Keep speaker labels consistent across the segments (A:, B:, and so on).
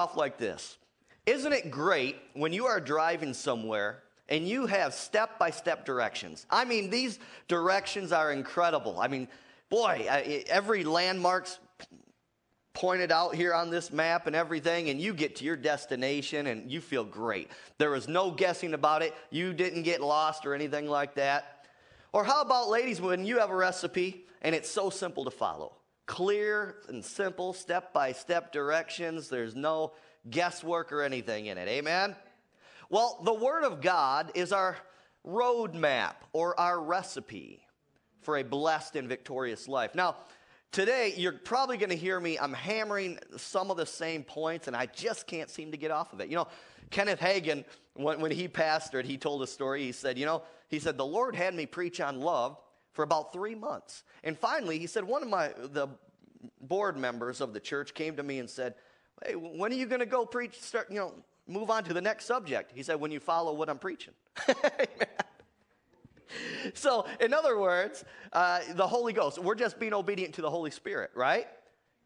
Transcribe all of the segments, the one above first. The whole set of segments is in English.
A: off like this. Isn't it great when you are driving somewhere and you have step by step directions? I mean, these directions are incredible. I mean, boy, every landmark's pointed out here on this map and everything, and you get to your destination and you feel great. There was no guessing about it. You didn't get lost or anything like that. Or how about, ladies, when you have a recipe and it's so simple to follow? Clear and simple, step by step directions. There's no guesswork or anything in it. Amen? Well, the Word of God is our roadmap or our recipe for a blessed and victorious life. Now, today you're probably going to hear me, I'm hammering some of the same points, and I just can't seem to get off of it. You know, Kenneth Hagin, when, when he pastored, he told a story. He said, You know, he said, the Lord had me preach on love for about three months. And finally, he said, one of my, the board members of the church came to me and said, Hey, when are you going to go preach, start, you know, move on to the next subject? He said, When you follow what I'm preaching. so, in other words, uh, the Holy Ghost, we're just being obedient to the Holy Spirit, right?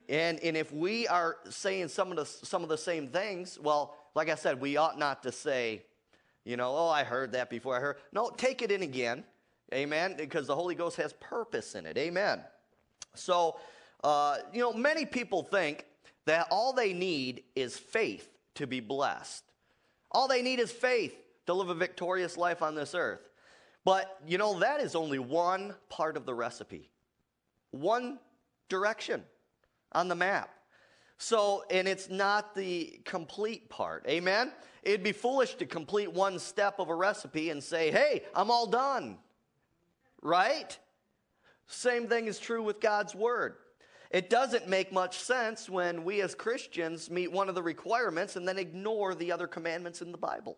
A: And, and if we are saying some of, the, some of the same things, well, like I said, we ought not to say, you know, oh, I heard that before I heard. No, take it in again. Amen. Because the Holy Ghost has purpose in it. Amen. So, uh, you know, many people think that all they need is faith to be blessed. All they need is faith to live a victorious life on this earth. But, you know, that is only one part of the recipe, one direction on the map. So, and it's not the complete part. Amen? It'd be foolish to complete one step of a recipe and say, hey, I'm all done. Right? Same thing is true with God's Word. It doesn't make much sense when we as Christians meet one of the requirements and then ignore the other commandments in the Bible.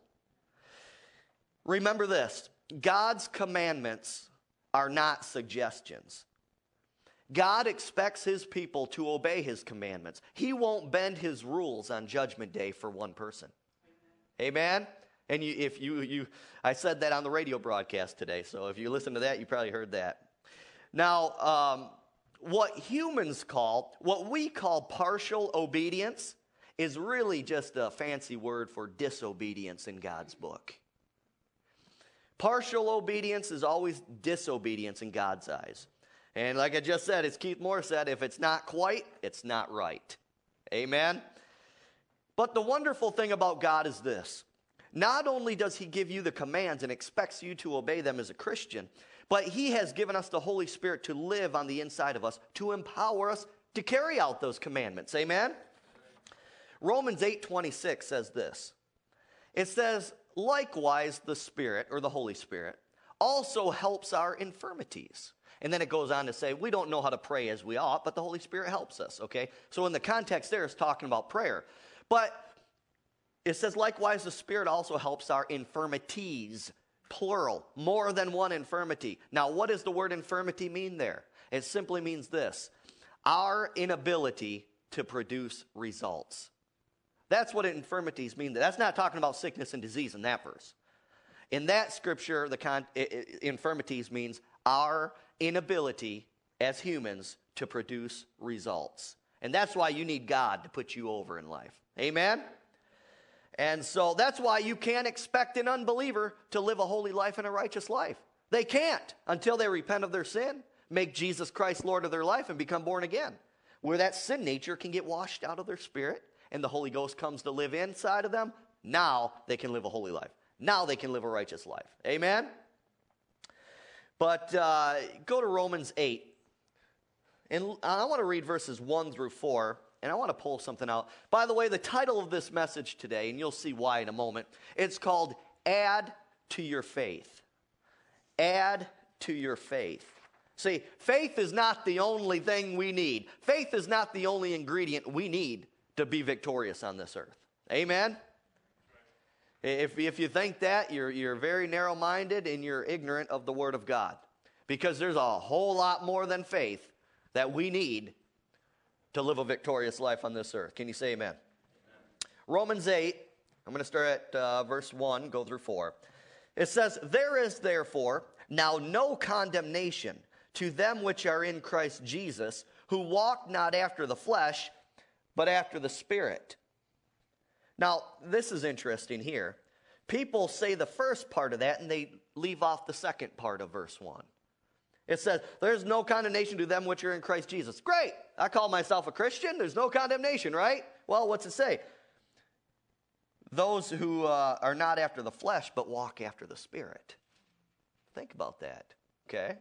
A: Remember this God's commandments are not suggestions. God expects his people to obey his commandments. He won't bend his rules on judgment day for one person. Amen. And you, if you, you, I said that on the radio broadcast today. So if you listen to that, you probably heard that. Now, um, what humans call, what we call partial obedience, is really just a fancy word for disobedience in God's book. Partial obedience is always disobedience in God's eyes. And like I just said, as Keith Moore said, if it's not quite, it's not right. Amen? But the wonderful thing about God is this not only does He give you the commands and expects you to obey them as a Christian, but He has given us the Holy Spirit to live on the inside of us, to empower us to carry out those commandments. Amen? Romans 8:26 says this. It says, "Likewise the Spirit or the Holy Spirit also helps our infirmities." And then it goes on to say, we don't know how to pray as we ought, but the Holy Spirit helps us, okay? So in the context there, it's talking about prayer. But it says, likewise, the Spirit also helps our infirmities, plural, more than one infirmity. Now, what does the word infirmity mean there? It simply means this our inability to produce results. That's what infirmities mean. That's not talking about sickness and disease in that verse. In that scripture, the con- infirmities means our inability as humans to produce results. And that's why you need God to put you over in life. Amen? And so that's why you can't expect an unbeliever to live a holy life and a righteous life. They can't until they repent of their sin, make Jesus Christ Lord of their life, and become born again. Where that sin nature can get washed out of their spirit and the Holy Ghost comes to live inside of them, now they can live a holy life. Now they can live a righteous life. Amen? But uh, go to Romans 8. And I want to read verses 1 through 4 and I want to pull something out. By the way, the title of this message today, and you'll see why in a moment, it's called Add to Your Faith. Add to Your Faith. See, faith is not the only thing we need. Faith is not the only ingredient we need to be victorious on this earth. Amen? If, if you think that, you're, you're very narrow minded and you're ignorant of the Word of God. Because there's a whole lot more than faith that we need to live a victorious life on this earth. Can you say amen? Romans 8, I'm going to start at uh, verse 1, go through 4. It says, There is therefore now no condemnation to them which are in Christ Jesus, who walk not after the flesh, but after the Spirit. Now, this is interesting here. People say the first part of that and they leave off the second part of verse 1. It says, There's no condemnation to them which are in Christ Jesus. Great. I call myself a Christian. There's no condemnation, right? Well, what's it say? Those who uh, are not after the flesh, but walk after the Spirit. Think about that, okay?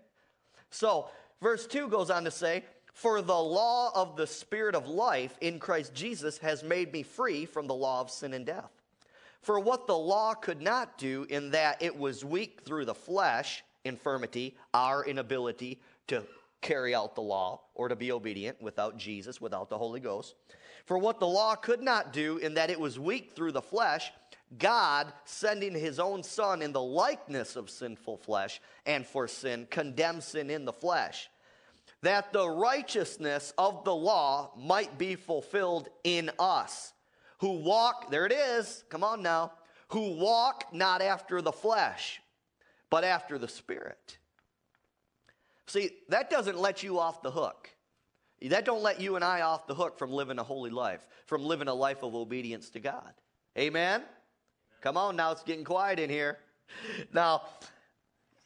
A: So, verse 2 goes on to say, For the law of the Spirit of life in Christ Jesus has made me free from the law of sin and death. For what the law could not do, in that it was weak through the flesh, infirmity, our inability to carry out the law or to be obedient without Jesus, without the Holy Ghost. For what the law could not do, in that it was weak through the flesh, God, sending his own Son in the likeness of sinful flesh, and for sin, condemned sin in the flesh, that the righteousness of the law might be fulfilled in us who walk, there it is, come on now, who walk not after the flesh, but after the Spirit. See, that doesn't let you off the hook. That don't let you and I off the hook from living a holy life, from living a life of obedience to God. Amen? Come on now, it's getting quiet in here. Now,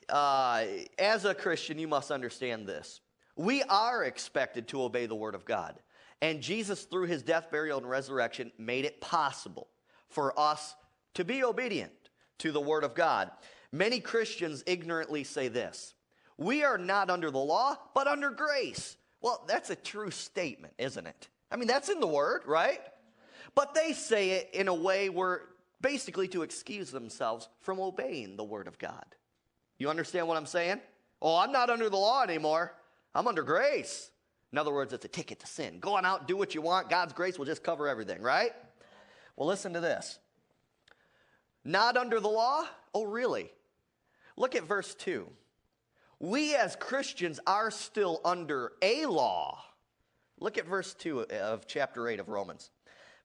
A: uh, as a Christian, you must understand this. We are expected to obey the Word of God. And Jesus, through his death, burial, and resurrection, made it possible for us to be obedient to the Word of God. Many Christians ignorantly say this We are not under the law, but under grace. Well, that's a true statement, isn't it? I mean, that's in the Word, right? But they say it in a way where basically to excuse themselves from obeying the Word of God. You understand what I'm saying? Oh, I'm not under the law anymore. I'm under grace. In other words, it's a ticket to sin. Go on out, do what you want. God's grace will just cover everything, right? Well, listen to this. Not under the law? Oh, really? Look at verse 2. We as Christians are still under a law. Look at verse 2 of chapter 8 of Romans.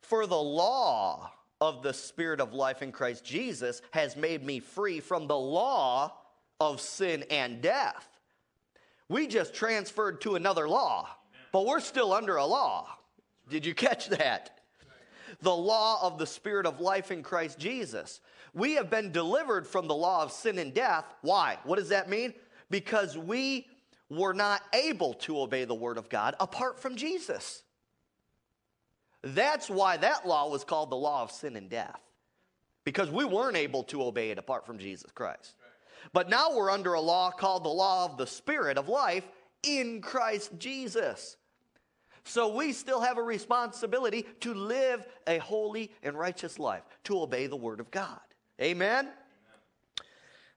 A: For the law of the Spirit of life in Christ Jesus has made me free from the law of sin and death. We just transferred to another law, but we're still under a law. Did you catch that? The law of the Spirit of life in Christ Jesus. We have been delivered from the law of sin and death. Why? What does that mean? Because we were not able to obey the Word of God apart from Jesus. That's why that law was called the law of sin and death, because we weren't able to obey it apart from Jesus Christ. But now we're under a law called the law of the Spirit of life in Christ Jesus. So we still have a responsibility to live a holy and righteous life, to obey the Word of God. Amen?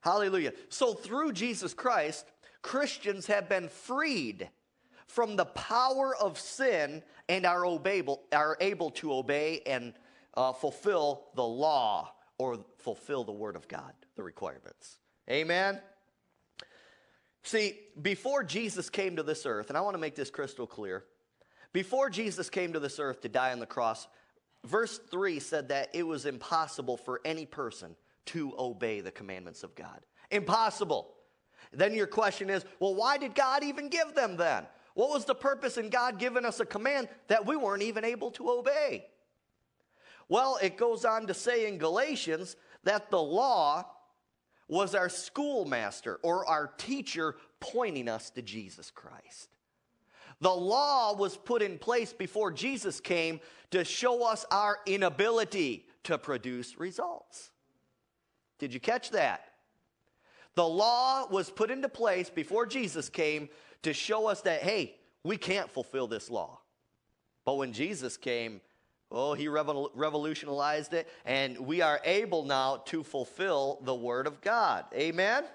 A: Hallelujah. So through Jesus Christ, Christians have been freed from the power of sin and are, obeyable, are able to obey and uh, fulfill the law or fulfill the Word of God, the requirements. Amen? See, before Jesus came to this earth, and I want to make this crystal clear, before Jesus came to this earth to die on the cross, verse 3 said that it was impossible for any person to obey the commandments of God. Impossible. Then your question is, well, why did God even give them then? What was the purpose in God giving us a command that we weren't even able to obey? Well, it goes on to say in Galatians that the law was our schoolmaster or our teacher pointing us to Jesus Christ. The law was put in place before Jesus came to show us our inability to produce results. Did you catch that? The law was put into place before Jesus came to show us that, hey, we can't fulfill this law. But when Jesus came, Oh, he revolutionized it, and we are able now to fulfill the word of God. Amen?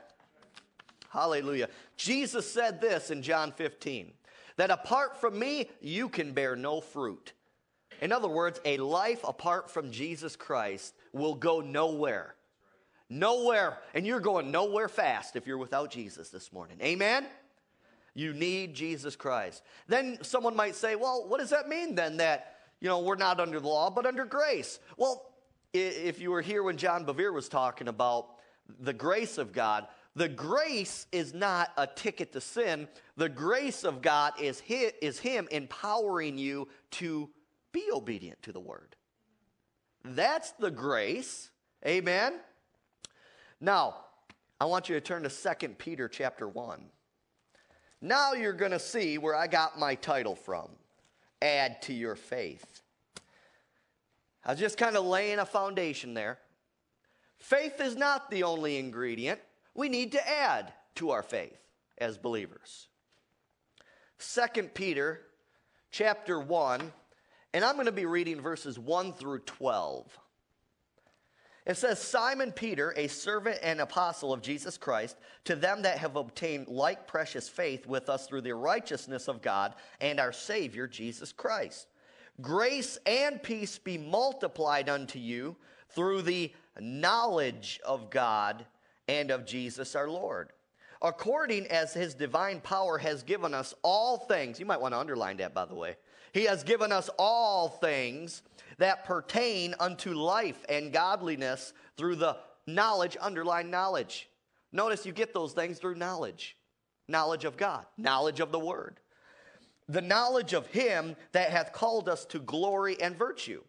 A: Hallelujah. Jesus said this in John 15 that apart from me, you can bear no fruit. In other words, a life apart from Jesus Christ will go nowhere. Nowhere. And you're going nowhere fast if you're without Jesus this morning. Amen? You need Jesus Christ. Then someone might say, well, what does that mean then that you know, we're not under the law, but under grace. Well, if you were here when John Bevere was talking about the grace of God, the grace is not a ticket to sin. The grace of God is, is Him empowering you to be obedient to the word. That's the grace. Amen. Now, I want you to turn to 2 Peter chapter 1. Now you're going to see where I got my title from. Add to your faith. I was just kind of laying a foundation there. Faith is not the only ingredient. We need to add to our faith as believers. 2 Peter chapter 1, and I'm going to be reading verses 1 through 12. It says, Simon Peter, a servant and apostle of Jesus Christ, to them that have obtained like precious faith with us through the righteousness of God and our Savior Jesus Christ. Grace and peace be multiplied unto you through the knowledge of God and of Jesus our Lord. According as his divine power has given us all things, you might want to underline that by the way. He has given us all things that pertain unto life and godliness through the knowledge, underline knowledge. Notice you get those things through knowledge knowledge of God, knowledge of the Word, the knowledge of Him that hath called us to glory and virtue,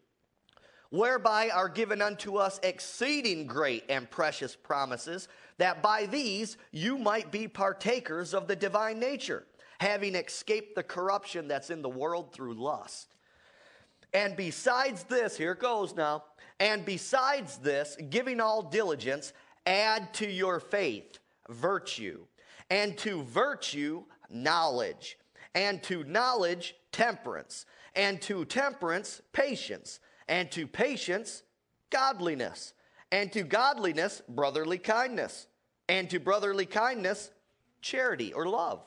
A: whereby are given unto us exceeding great and precious promises, that by these you might be partakers of the divine nature, having escaped the corruption that's in the world through lust. And besides this, here it goes now, and besides this, giving all diligence, add to your faith virtue, and to virtue, knowledge, and to knowledge, temperance, and to temperance, patience, and to patience, godliness, and to godliness, brotherly kindness, and to brotherly kindness, charity or love.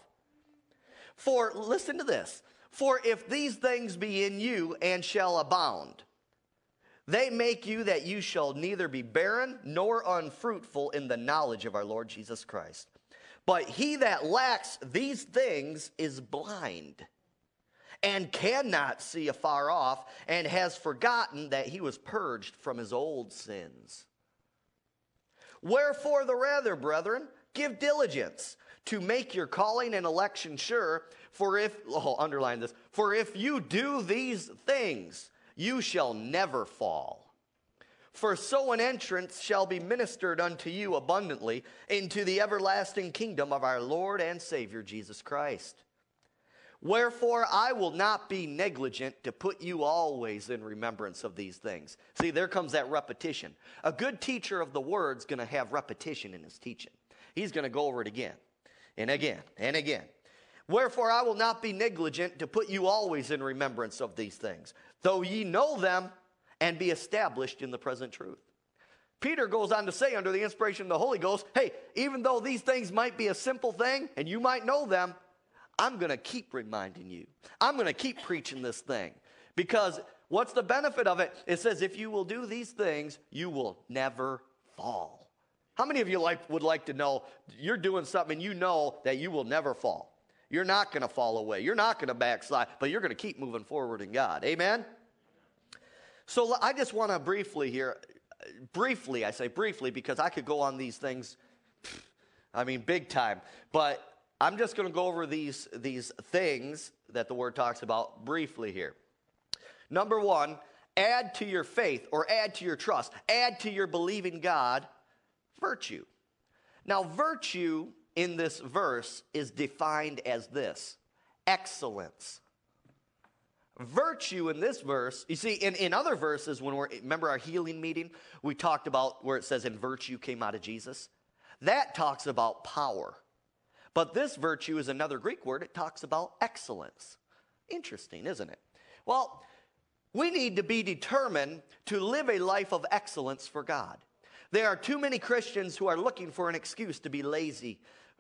A: For, listen to this for if these things be in you and shall abound, they make you that you shall neither be barren nor unfruitful in the knowledge of our Lord Jesus Christ. But he that lacks these things is blind and cannot see afar off and has forgotten that he was purged from his old sins. Wherefore, the rather, brethren, give diligence to make your calling and election sure. For if, oh, underline this, for if you do these things, you shall never fall. For so an entrance shall be ministered unto you abundantly into the everlasting kingdom of our Lord and Savior Jesus Christ. Wherefore I will not be negligent to put you always in remembrance of these things. See, there comes that repetition. A good teacher of the word's going to have repetition in his teaching. He's going to go over it again and again and again. Wherefore I will not be negligent to put you always in remembrance of these things, though ye know them and be established in the present truth. Peter goes on to say, under the inspiration of the Holy Ghost, hey, even though these things might be a simple thing and you might know them, I'm going to keep reminding you. I'm going to keep preaching this thing. Because what's the benefit of it? It says, if you will do these things, you will never fall. How many of you like, would like to know you're doing something and you know that you will never fall? You're not going to fall away. You're not going to backslide, but you're going to keep moving forward in God. Amen? So I just want to briefly here, briefly, I say briefly because I could go on these things, I mean, big time. But I'm just going to go over these, these things that the word talks about briefly here. Number one, add to your faith or add to your trust, add to your believing God virtue. Now, virtue in this verse is defined as this excellence. Virtue in this verse, you see, in, in other verses, when we're, remember our healing meeting, we talked about where it says, and virtue came out of Jesus. That talks about power. But this virtue is another Greek word, it talks about excellence. Interesting, isn't it? Well, we need to be determined to live a life of excellence for God. There are too many Christians who are looking for an excuse to be lazy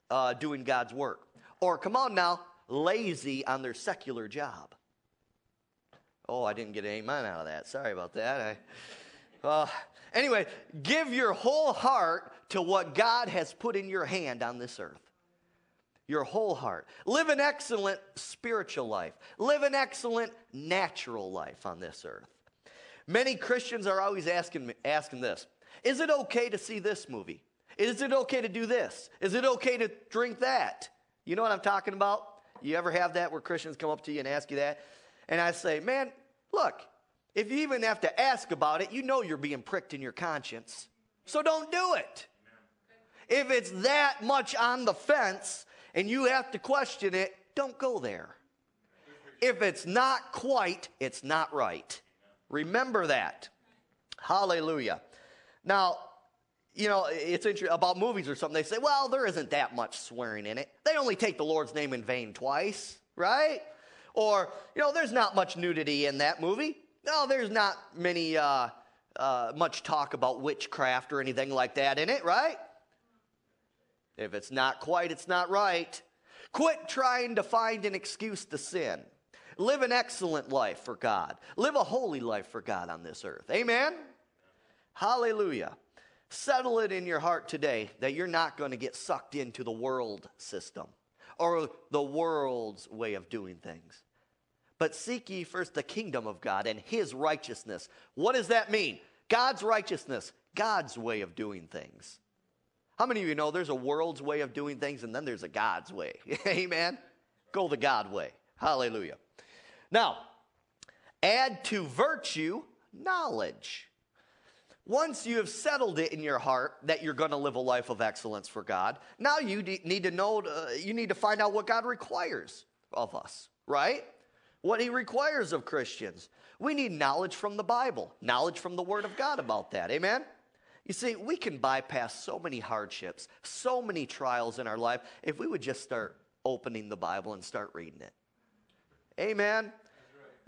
A: uh, doing God's work. Or, come on now, lazy on their secular job. Oh, I didn't get an amen out of that. Sorry about that. I, uh, anyway, give your whole heart to what God has put in your hand on this earth. Your whole heart. Live an excellent spiritual life. Live an excellent natural life on this earth. Many Christians are always asking, asking this Is it okay to see this movie? Is it okay to do this? Is it okay to drink that? You know what I'm talking about? You ever have that where Christians come up to you and ask you that? And I say, man, look, if you even have to ask about it, you know you're being pricked in your conscience. So don't do it. If it's that much on the fence and you have to question it, don't go there. If it's not quite, it's not right. Remember that. Hallelujah. Now, you know, it's interesting about movies or something. They say, well, there isn't that much swearing in it. They only take the Lord's name in vain twice, right? Or, you know, there's not much nudity in that movie. No, there's not many, uh, uh, much talk about witchcraft or anything like that in it, right? If it's not quite, it's not right. Quit trying to find an excuse to sin. Live an excellent life for God. Live a holy life for God on this earth. Amen? Hallelujah. Settle it in your heart today that you're not going to get sucked into the world system or the world's way of doing things. But seek ye first the kingdom of God and his righteousness. What does that mean? God's righteousness, God's way of doing things. How many of you know there's a world's way of doing things and then there's a God's way? Amen? Go the God way. Hallelujah. Now, add to virtue knowledge. Once you have settled it in your heart that you're going to live a life of excellence for God, now you need to know, uh, you need to find out what God requires of us, right? What He requires of Christians. We need knowledge from the Bible, knowledge from the Word of God about that. Amen? You see, we can bypass so many hardships, so many trials in our life if we would just start opening the Bible and start reading it. Amen.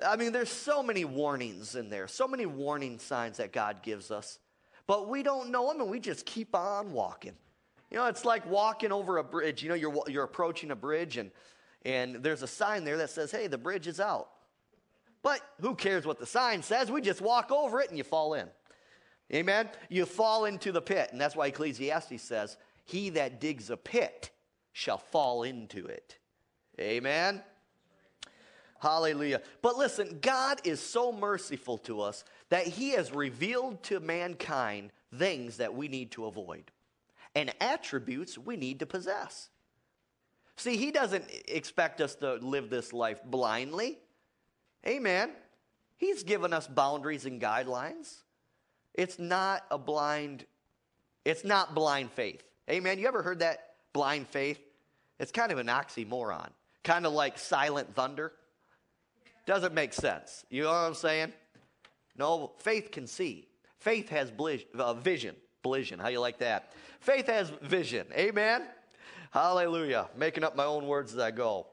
A: I mean, there's so many warnings in there, so many warning signs that God gives us, but we don't know them and we just keep on walking. You know, it's like walking over a bridge. You know, you're, you're approaching a bridge and, and there's a sign there that says, hey, the bridge is out. But who cares what the sign says? We just walk over it and you fall in. Amen? You fall into the pit. And that's why Ecclesiastes says, He that digs a pit shall fall into it. Amen? Hallelujah. But listen, God is so merciful to us that He has revealed to mankind things that we need to avoid and attributes we need to possess. See, He doesn't expect us to live this life blindly. Amen. He's given us boundaries and guidelines. It's not a blind, it's not blind faith. Amen. You ever heard that blind faith? It's kind of an oxymoron, kind of like silent thunder. Doesn't make sense. You know what I'm saying? No, faith can see. Faith has blis- uh, vision. How you like that? Faith has vision. Amen. Hallelujah. Making up my own words as I go.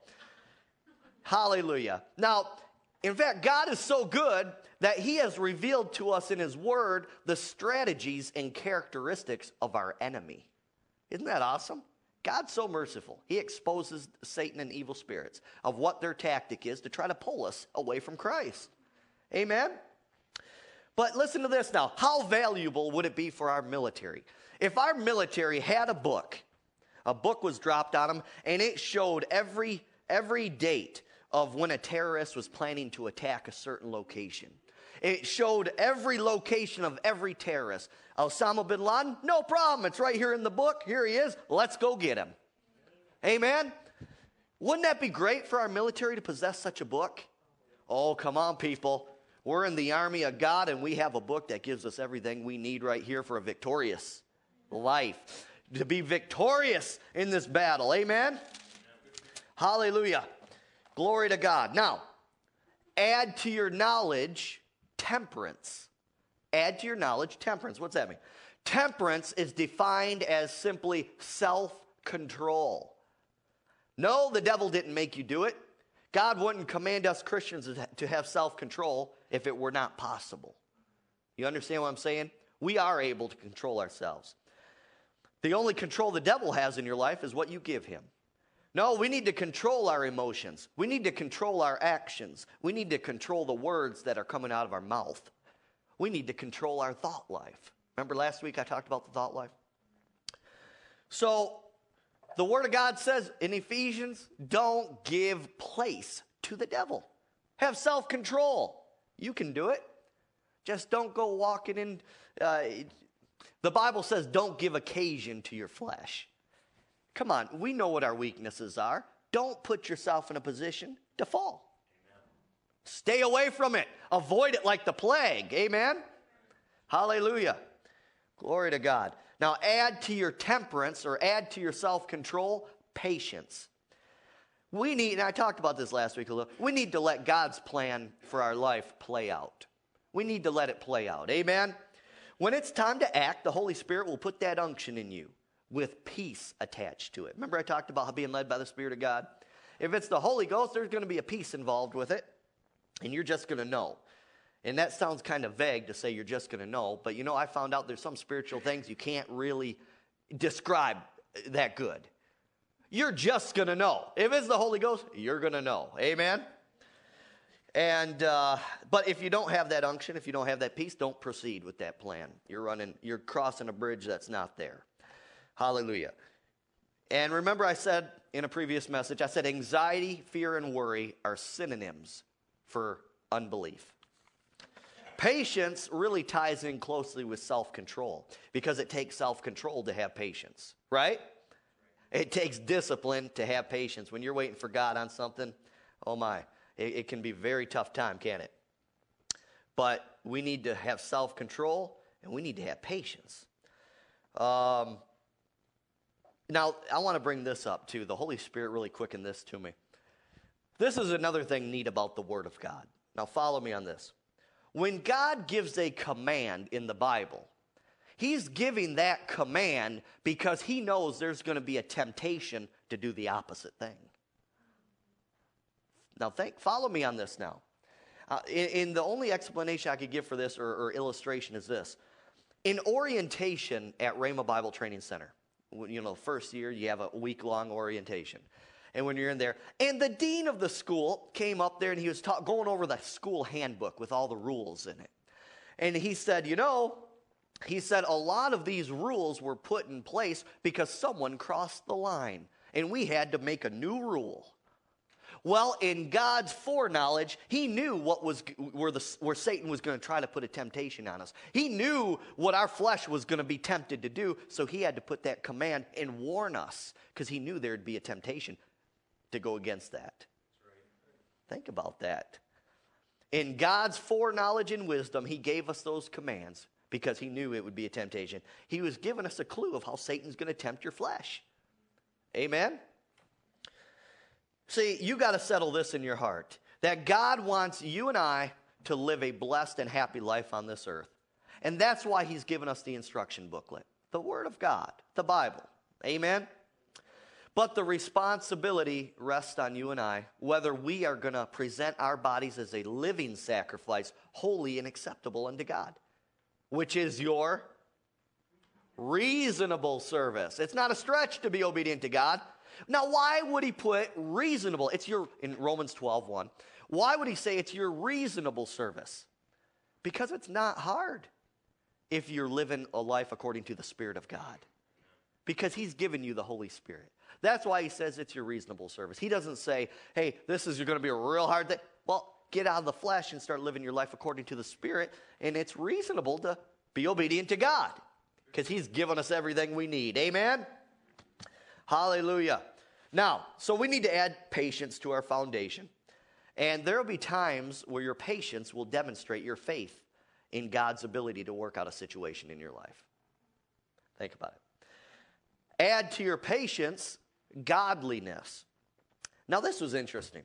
A: Hallelujah. Now, in fact, God is so good that He has revealed to us in His Word the strategies and characteristics of our enemy. Isn't that awesome? God's so merciful. He exposes Satan and evil spirits of what their tactic is to try to pull us away from Christ. Amen? But listen to this now. How valuable would it be for our military? If our military had a book, a book was dropped on them, and it showed every, every date of when a terrorist was planning to attack a certain location. It showed every location of every terrorist. Osama bin Laden, no problem. It's right here in the book. Here he is. Let's go get him. Amen. Wouldn't that be great for our military to possess such a book? Oh, come on, people. We're in the army of God and we have a book that gives us everything we need right here for a victorious life. To be victorious in this battle. Amen. Hallelujah. Glory to God. Now, add to your knowledge temperance. Add to your knowledge temperance. What's that mean? Temperance is defined as simply self control. No, the devil didn't make you do it. God wouldn't command us Christians to have self control if it were not possible. You understand what I'm saying? We are able to control ourselves. The only control the devil has in your life is what you give him. No, we need to control our emotions. We need to control our actions. We need to control the words that are coming out of our mouth. We need to control our thought life. Remember last week I talked about the thought life? So, the Word of God says in Ephesians don't give place to the devil. Have self control. You can do it. Just don't go walking in. Uh, the Bible says don't give occasion to your flesh. Come on, we know what our weaknesses are. Don't put yourself in a position to fall. Stay away from it. Avoid it like the plague. Amen? Hallelujah. Glory to God. Now, add to your temperance or add to your self control patience. We need, and I talked about this last week a little, we need to let God's plan for our life play out. We need to let it play out. Amen? When it's time to act, the Holy Spirit will put that unction in you with peace attached to it. Remember, I talked about being led by the Spirit of God? If it's the Holy Ghost, there's going to be a peace involved with it, and you're just going to know. And that sounds kind of vague to say you're just going to know, but you know, I found out there's some spiritual things you can't really describe that good. You're just going to know. If it's the Holy Ghost, you're going to know. Amen? And, uh, but if you don't have that unction, if you don't have that peace, don't proceed with that plan. You're running, you're crossing a bridge that's not there. Hallelujah. And remember, I said in a previous message, I said anxiety, fear, and worry are synonyms for unbelief. Patience really ties in closely with self control because it takes self control to have patience, right? It takes discipline to have patience. When you're waiting for God on something, oh my, it, it can be very tough time, can it? But we need to have self control and we need to have patience. Um, now, I want to bring this up too. The Holy Spirit really quickened this to me. This is another thing neat about the Word of God. Now, follow me on this. When God gives a command in the Bible, He's giving that command because He knows there's going to be a temptation to do the opposite thing. Now, think, follow me on this now. Uh, in, in, the only explanation I could give for this or, or illustration is this. In orientation at Rhema Bible Training Center, you know, first year, you have a week long orientation. And when you're in there, and the dean of the school came up there and he was ta- going over the school handbook with all the rules in it. And he said, You know, he said a lot of these rules were put in place because someone crossed the line and we had to make a new rule. Well, in God's foreknowledge, He knew what was where, the, where Satan was going to try to put a temptation on us. He knew what our flesh was going to be tempted to do, so He had to put that command and warn us because He knew there'd be a temptation to go against that. Think about that. In God's foreknowledge and wisdom, He gave us those commands because He knew it would be a temptation. He was giving us a clue of how Satan's going to tempt your flesh. Amen? See, you got to settle this in your heart that God wants you and I to live a blessed and happy life on this earth. And that's why He's given us the instruction booklet, the Word of God, the Bible. Amen? But the responsibility rests on you and I whether we are going to present our bodies as a living sacrifice, holy and acceptable unto God, which is your reasonable service. It's not a stretch to be obedient to God. Now, why would he put reasonable? It's your, in Romans 12, 1. Why would he say it's your reasonable service? Because it's not hard if you're living a life according to the Spirit of God. Because he's given you the Holy Spirit. That's why he says it's your reasonable service. He doesn't say, hey, this is going to be a real hard thing. Well, get out of the flesh and start living your life according to the Spirit, and it's reasonable to be obedient to God because he's given us everything we need. Amen? Hallelujah. Now, so we need to add patience to our foundation. And there will be times where your patience will demonstrate your faith in God's ability to work out a situation in your life. Think about it. Add to your patience godliness. Now, this was interesting.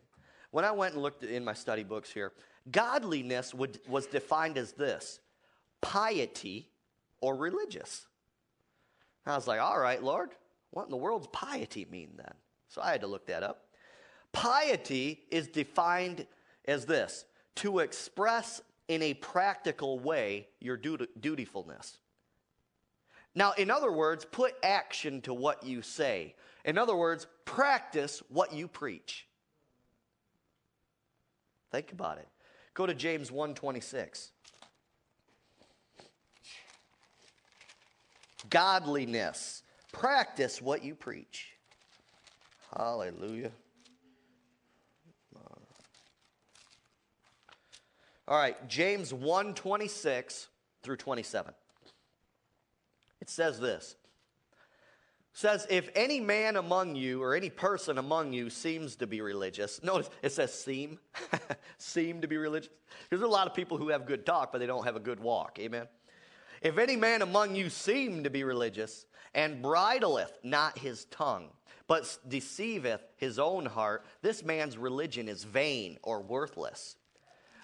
A: When I went and looked in my study books here, godliness would, was defined as this piety or religious. I was like, all right, Lord, what in the world's piety mean then? So I had to look that up. Piety is defined as this to express in a practical way your dutifulness. Now, in other words, put action to what you say. In other words, practice what you preach. Think about it. Go to James 1:26. Godliness Practice what you preach. Hallelujah. All right, James 1 26 through 27. It says this says, If any man among you or any person among you seems to be religious, notice it says seem, seem to be religious. Because there are a lot of people who have good talk, but they don't have a good walk. Amen. If any man among you seem to be religious and bridleth not his tongue, but deceiveth his own heart, this man's religion is vain or worthless.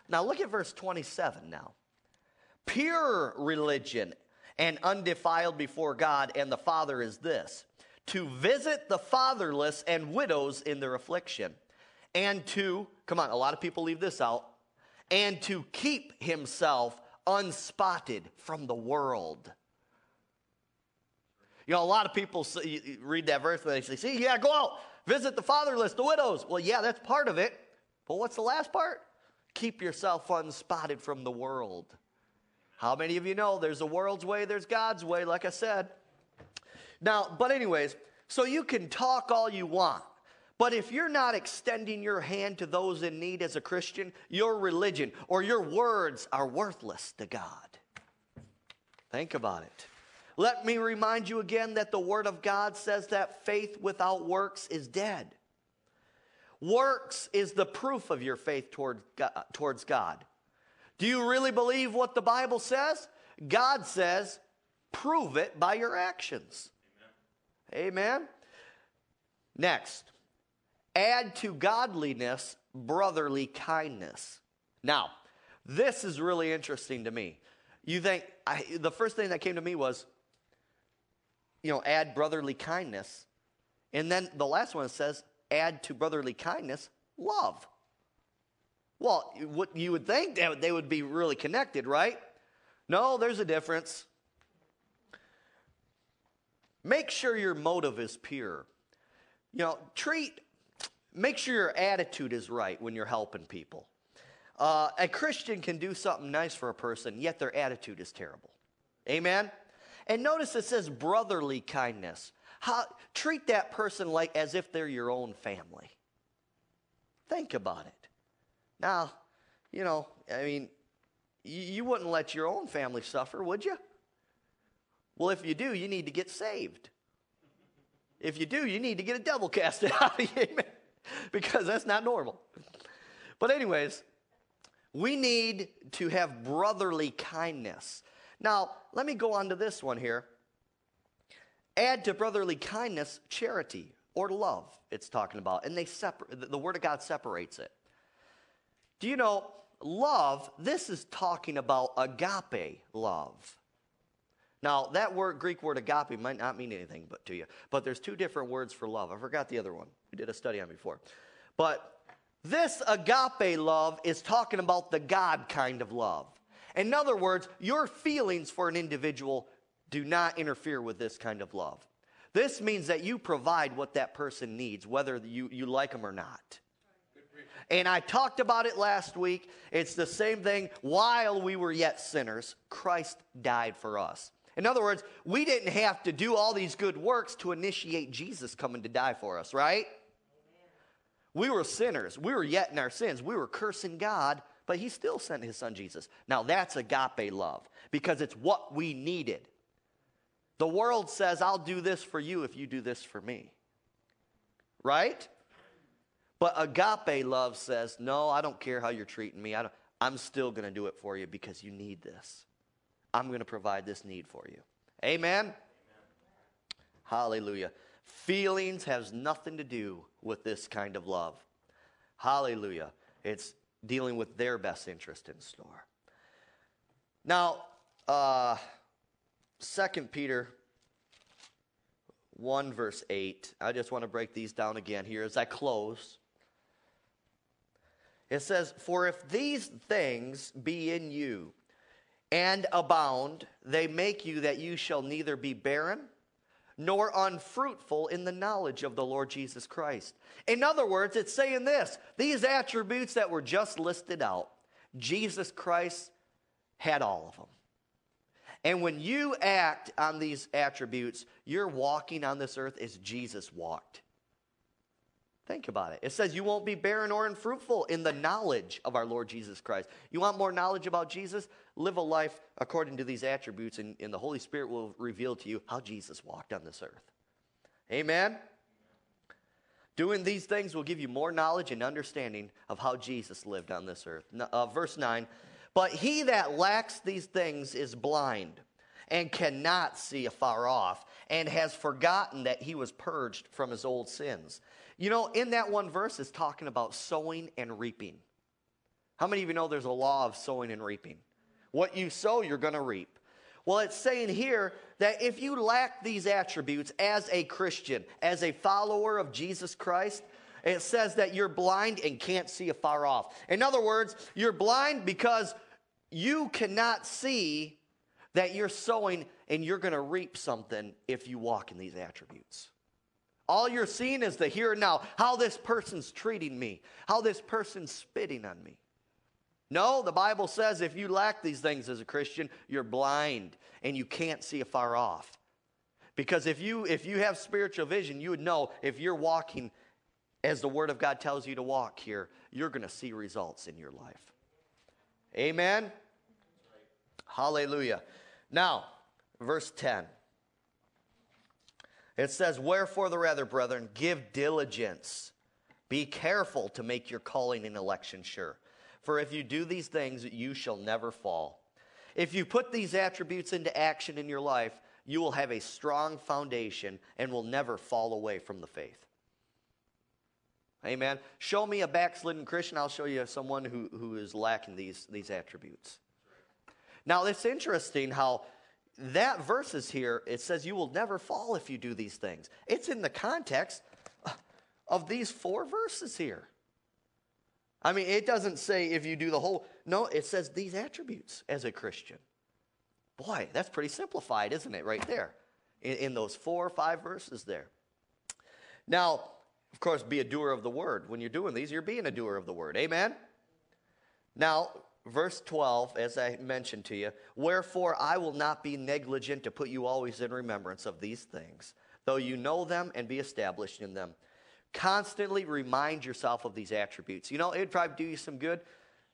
A: Now look at verse 27 now. Pure religion and undefiled before God and the Father is this to visit the fatherless and widows in their affliction, and to, come on, a lot of people leave this out, and to keep himself unspotted from the world. You know, a lot of people say, read that verse and they say, see, yeah, go out, visit the fatherless, the widows. Well, yeah, that's part of it. But what's the last part? Keep yourself unspotted from the world. How many of you know there's a world's way, there's God's way, like I said? Now, but, anyways, so you can talk all you want. But if you're not extending your hand to those in need as a Christian, your religion or your words are worthless to God. Think about it. Let me remind you again that the Word of God says that faith without works is dead. Works is the proof of your faith toward God, uh, towards God. Do you really believe what the Bible says? God says, prove it by your actions. Amen. Amen. Next, add to godliness brotherly kindness. Now, this is really interesting to me. You think, I, the first thing that came to me was, you know, add brotherly kindness. And then the last one says, add to brotherly kindness love. Well, what you would think that they would be really connected, right? No, there's a difference. Make sure your motive is pure. You know, treat, make sure your attitude is right when you're helping people. Uh, a Christian can do something nice for a person, yet their attitude is terrible. Amen? And notice it says brotherly kindness. How, treat that person like as if they're your own family. Think about it. Now, you know, I mean, you, you wouldn't let your own family suffer, would you? Well, if you do, you need to get saved. If you do, you need to get a devil cast out of you, because that's not normal. But, anyways, we need to have brotherly kindness. Now, let me go on to this one here. Add to brotherly kindness charity or love, it's talking about. And they separate, the Word of God separates it. Do you know, love, this is talking about agape love. Now, that word, Greek word agape, might not mean anything but to you, but there's two different words for love. I forgot the other one. We did a study on before. But this agape love is talking about the God kind of love. In other words, your feelings for an individual do not interfere with this kind of love. This means that you provide what that person needs, whether you, you like them or not. And I talked about it last week. It's the same thing. While we were yet sinners, Christ died for us. In other words, we didn't have to do all these good works to initiate Jesus coming to die for us, right? We were sinners. We were yet in our sins. We were cursing God, but He still sent His Son Jesus. Now, that's agape love because it's what we needed. The world says, I'll do this for you if you do this for me. Right? But agape love says, No, I don't care how you're treating me. I am still going to do it for you because you need this. I'm going to provide this need for you. Amen? Amen? Hallelujah. Feelings has nothing to do with this kind of love. Hallelujah. It's dealing with their best interest in store. Now, uh, 2 Peter 1, verse 8. I just want to break these down again here as I close. It says, For if these things be in you and abound, they make you that you shall neither be barren nor unfruitful in the knowledge of the Lord Jesus Christ. In other words, it's saying this these attributes that were just listed out, Jesus Christ had all of them. And when you act on these attributes, you're walking on this earth as Jesus walked. Think about it. It says you won't be barren or unfruitful in the knowledge of our Lord Jesus Christ. You want more knowledge about Jesus? Live a life according to these attributes, and, and the Holy Spirit will reveal to you how Jesus walked on this earth. Amen? Doing these things will give you more knowledge and understanding of how Jesus lived on this earth. Uh, verse 9 But he that lacks these things is blind and cannot see afar off and has forgotten that he was purged from his old sins. You know, in that one verse is talking about sowing and reaping. How many of you know there's a law of sowing and reaping? What you sow, you're going to reap. Well, it's saying here that if you lack these attributes as a Christian, as a follower of Jesus Christ, it says that you're blind and can't see afar off. In other words, you're blind because you cannot see that you're sowing and you're going to reap something if you walk in these attributes. All you're seeing is the here and now, how this person's treating me, how this person's spitting on me. No, the Bible says if you lack these things as a Christian, you're blind and you can't see afar off. Because if you if you have spiritual vision, you would know if you're walking as the word of God tells you to walk here, you're going to see results in your life. Amen. Hallelujah. Now, verse 10. It says, Wherefore the rather, brethren, give diligence. Be careful to make your calling and election sure. For if you do these things, you shall never fall. If you put these attributes into action in your life, you will have a strong foundation and will never fall away from the faith. Amen. Show me a backslidden Christian, I'll show you someone who, who is lacking these, these attributes. Now, it's interesting how that verse is here. It says, You will never fall if you do these things. It's in the context of these four verses here. I mean, it doesn't say if you do the whole, no, it says these attributes as a Christian. Boy, that's pretty simplified, isn't it, right there? In, in those four or five verses there. Now, of course, be a doer of the word. When you're doing these, you're being a doer of the word. Amen? Now, verse 12, as I mentioned to you, wherefore I will not be negligent to put you always in remembrance of these things, though you know them and be established in them. Constantly remind yourself of these attributes. You know, it'd probably do you some good.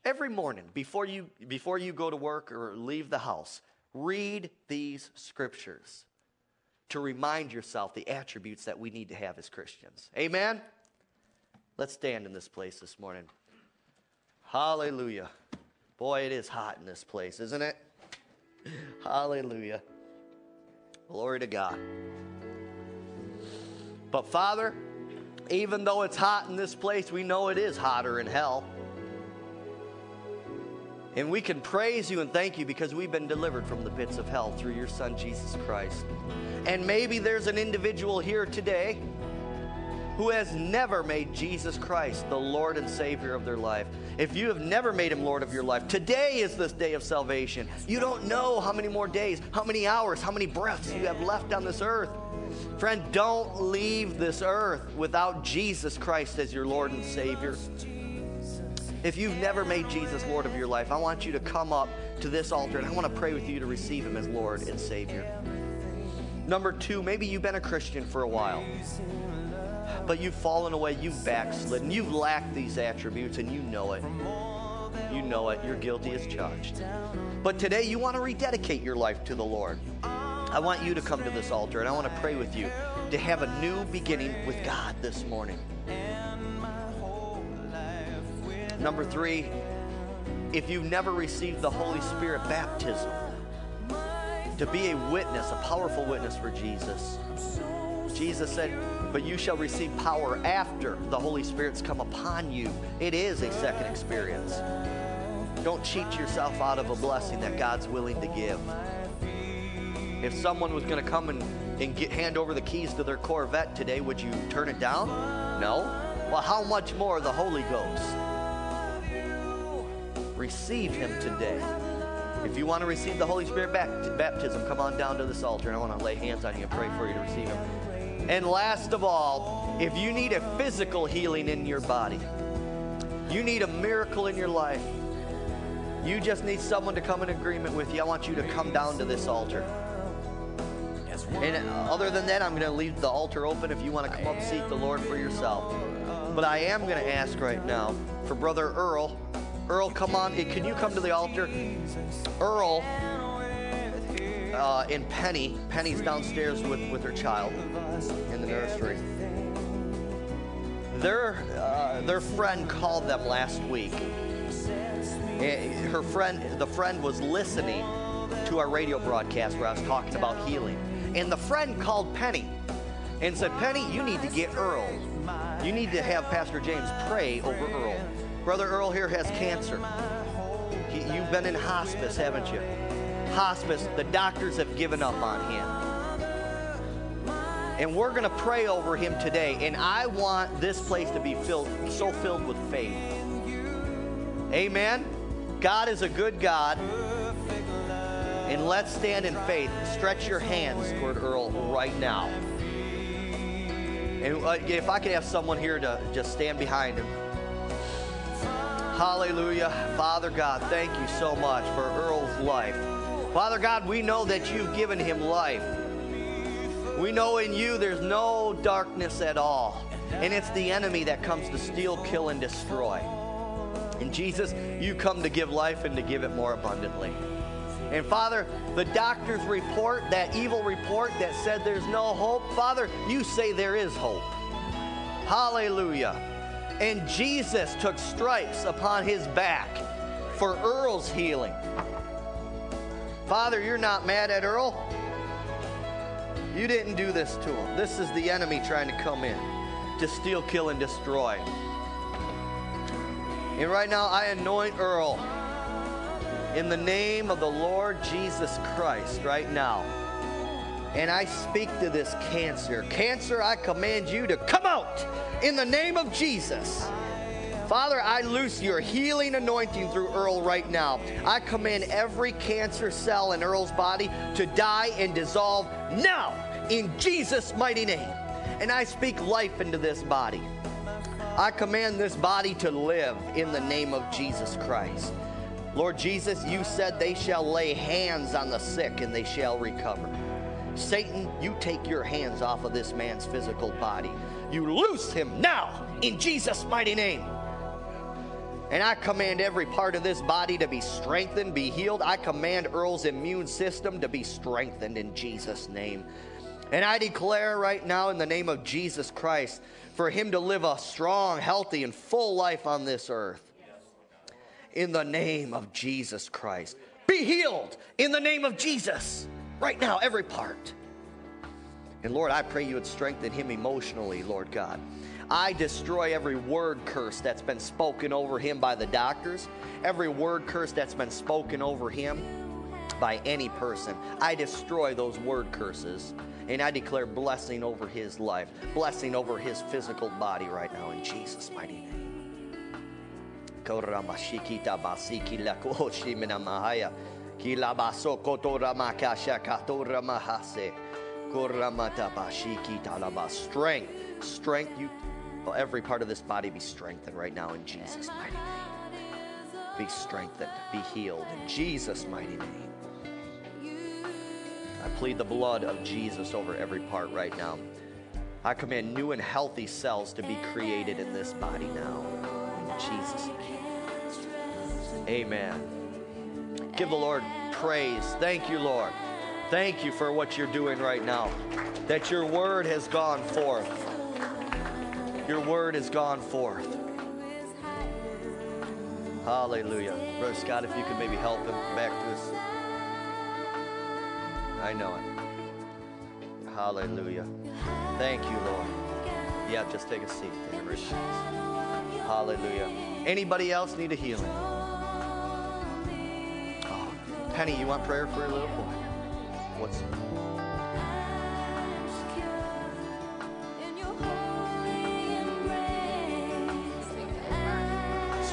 A: Every morning, before you, before you go to work or leave the house, read these scriptures to remind yourself the attributes that we need to have as Christians. Amen? Let's stand in this place this morning. Hallelujah. Boy, it is hot in this place, isn't it? Hallelujah. Glory to God. But Father, even though it's hot in this place, we know it is hotter in hell. And we can praise you and thank you because we've been delivered from the pits of hell through your Son, Jesus Christ. And maybe there's an individual here today who has never made Jesus Christ the Lord and Savior of their life. If you have never made him Lord of your life, today is this day of salvation. You don't know how many more days, how many hours, how many breaths you have left on this earth. Friend, don't leave this earth without Jesus Christ as your Lord and Savior. If you've never made Jesus Lord of your life, I want you to come up to this altar and I want to pray with you to receive Him as Lord and Savior. Number two, maybe you've been a Christian for a while, but you've fallen away, you've backslidden, you've lacked these attributes, and you know it. You know it. You're guilty as charged. But today you want to rededicate your life to the Lord. I want you to come to this altar and I want to pray with you to have a new beginning with God this morning. Number three, if you've never received the Holy Spirit baptism, to be a witness, a powerful witness for Jesus. Jesus said, But you shall receive power after the Holy Spirit's come upon you. It is a second experience. Don't cheat yourself out of a blessing that God's willing to give. If someone was going to come and, and get, hand over the keys to their Corvette today, would you turn it down? No? Well, how much more the Holy Ghost? Receive Him today. If you want to receive the Holy Spirit baptism, come on down to this altar and I want to lay hands on you and pray for you to receive Him. And last of all, if you need a physical healing in your body, you need a miracle in your life, you just need someone to come in agreement with you, I want you to come down to this altar. And other than that, I'm going to leave the altar open if you want to come up seek the Lord for yourself. But I am going to ask right now for Brother Earl. Earl, come on. Can you come to the altar? Earl, uh, and Penny, Penny's downstairs with, with her child in the nursery. Their, uh, their friend called them last week. Eh, her friend, the friend was listening to our radio broadcast where I was talking about healing. And the friend called Penny and said, Penny, you need to get Earl. You need to have Pastor James pray over Earl. Brother Earl here has cancer. He, you've been in hospice, haven't you? Hospice, the doctors have given up on him. And we're going to pray over him today. And I want this place to be filled, so filled with faith. Amen. God is a good God. And let's stand in faith. Stretch your hands toward Earl right now. And uh, if I could have someone here to just stand behind him. Hallelujah. Father God, thank you so much for Earl's life. Father God, we know that you've given him life. We know in you there's no darkness at all. And it's the enemy that comes to steal, kill, and destroy. And Jesus, you come to give life and to give it more abundantly. And Father, the doctor's report, that evil report that said there's no hope, Father, you say there is hope. Hallelujah. And Jesus took stripes upon his back for Earl's healing. Father, you're not mad at Earl. You didn't do this to him. This is the enemy trying to come in to steal, kill, and destroy. And right now, I anoint Earl in the name of the Lord Jesus Christ right now. And I speak to this cancer. Cancer, I command you to come out in the name of Jesus. Father, I loose your healing anointing through Earl right now. I command every cancer cell in Earl's body to die and dissolve now in Jesus' mighty name. And I speak life into this body. I command this body to live in the name of Jesus Christ. Lord Jesus, you said they shall lay hands on the sick and they shall recover. Satan, you take your hands off of this man's physical body. You loose him now in Jesus' mighty name. And I command every part of this body to be strengthened, be healed. I command Earl's immune system to be strengthened in Jesus' name. And I declare right now in the name of Jesus Christ for him to live a strong, healthy, and full life on this earth. In the name of Jesus Christ. Be healed in the name of Jesus. Right now, every part. And Lord, I pray you would strengthen him emotionally, Lord God. I destroy every word curse that's been spoken over him by the doctors, every word curse that's been spoken over him by any person. I destroy those word curses and I declare blessing over his life, blessing over his physical body right now in Jesus' mighty name. Strength, strength, you, every part of this body be strengthened right now in Jesus' mighty name. Be strengthened, be healed in Jesus' mighty name. I plead the blood of Jesus over every part right now. I command new and healthy cells to be created in this body now. In Jesus' name. Amen. Give the Lord praise. Thank you, Lord. Thank you for what you're doing right now. That your word has gone forth. Your word has gone forth. Hallelujah. Brother Scott, if you could maybe help him back to us. I know it. Hallelujah. Thank you, Lord. Yeah, just take a seat. Hallelujah. Anybody else need a healing? Oh, Penny, you want prayer for your little boy? What's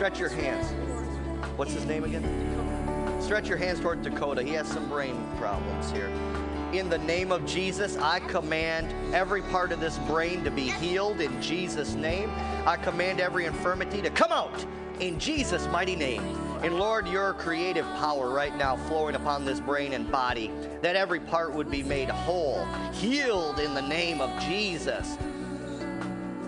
A: stretch your hands. What's his name again? Stretch your hands toward Dakota. He has some brain problems here. In the name of Jesus, I command every part of this brain to be healed in Jesus' name. I command every infirmity to come out in Jesus' mighty name. And Lord, your creative power right now flowing upon this brain and body, that every part would be made whole, healed in the name of Jesus,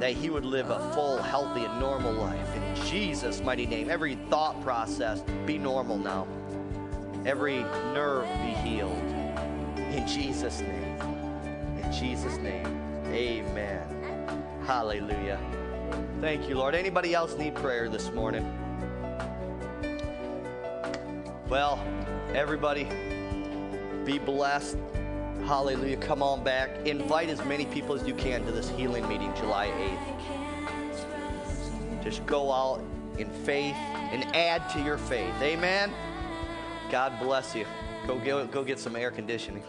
A: that he would live a full, healthy, and normal life. In Jesus' mighty name, every thought process be normal now, every nerve be healed. In Jesus' name. In Jesus' name. Amen. Hallelujah. Thank you, Lord. Anybody else need prayer this morning? Well, everybody, be blessed. Hallelujah. Come on back. Invite as many people as you can to this healing meeting July 8th. Just go out in faith and add to your faith. Amen. God bless you. Go get, go get some air conditioning.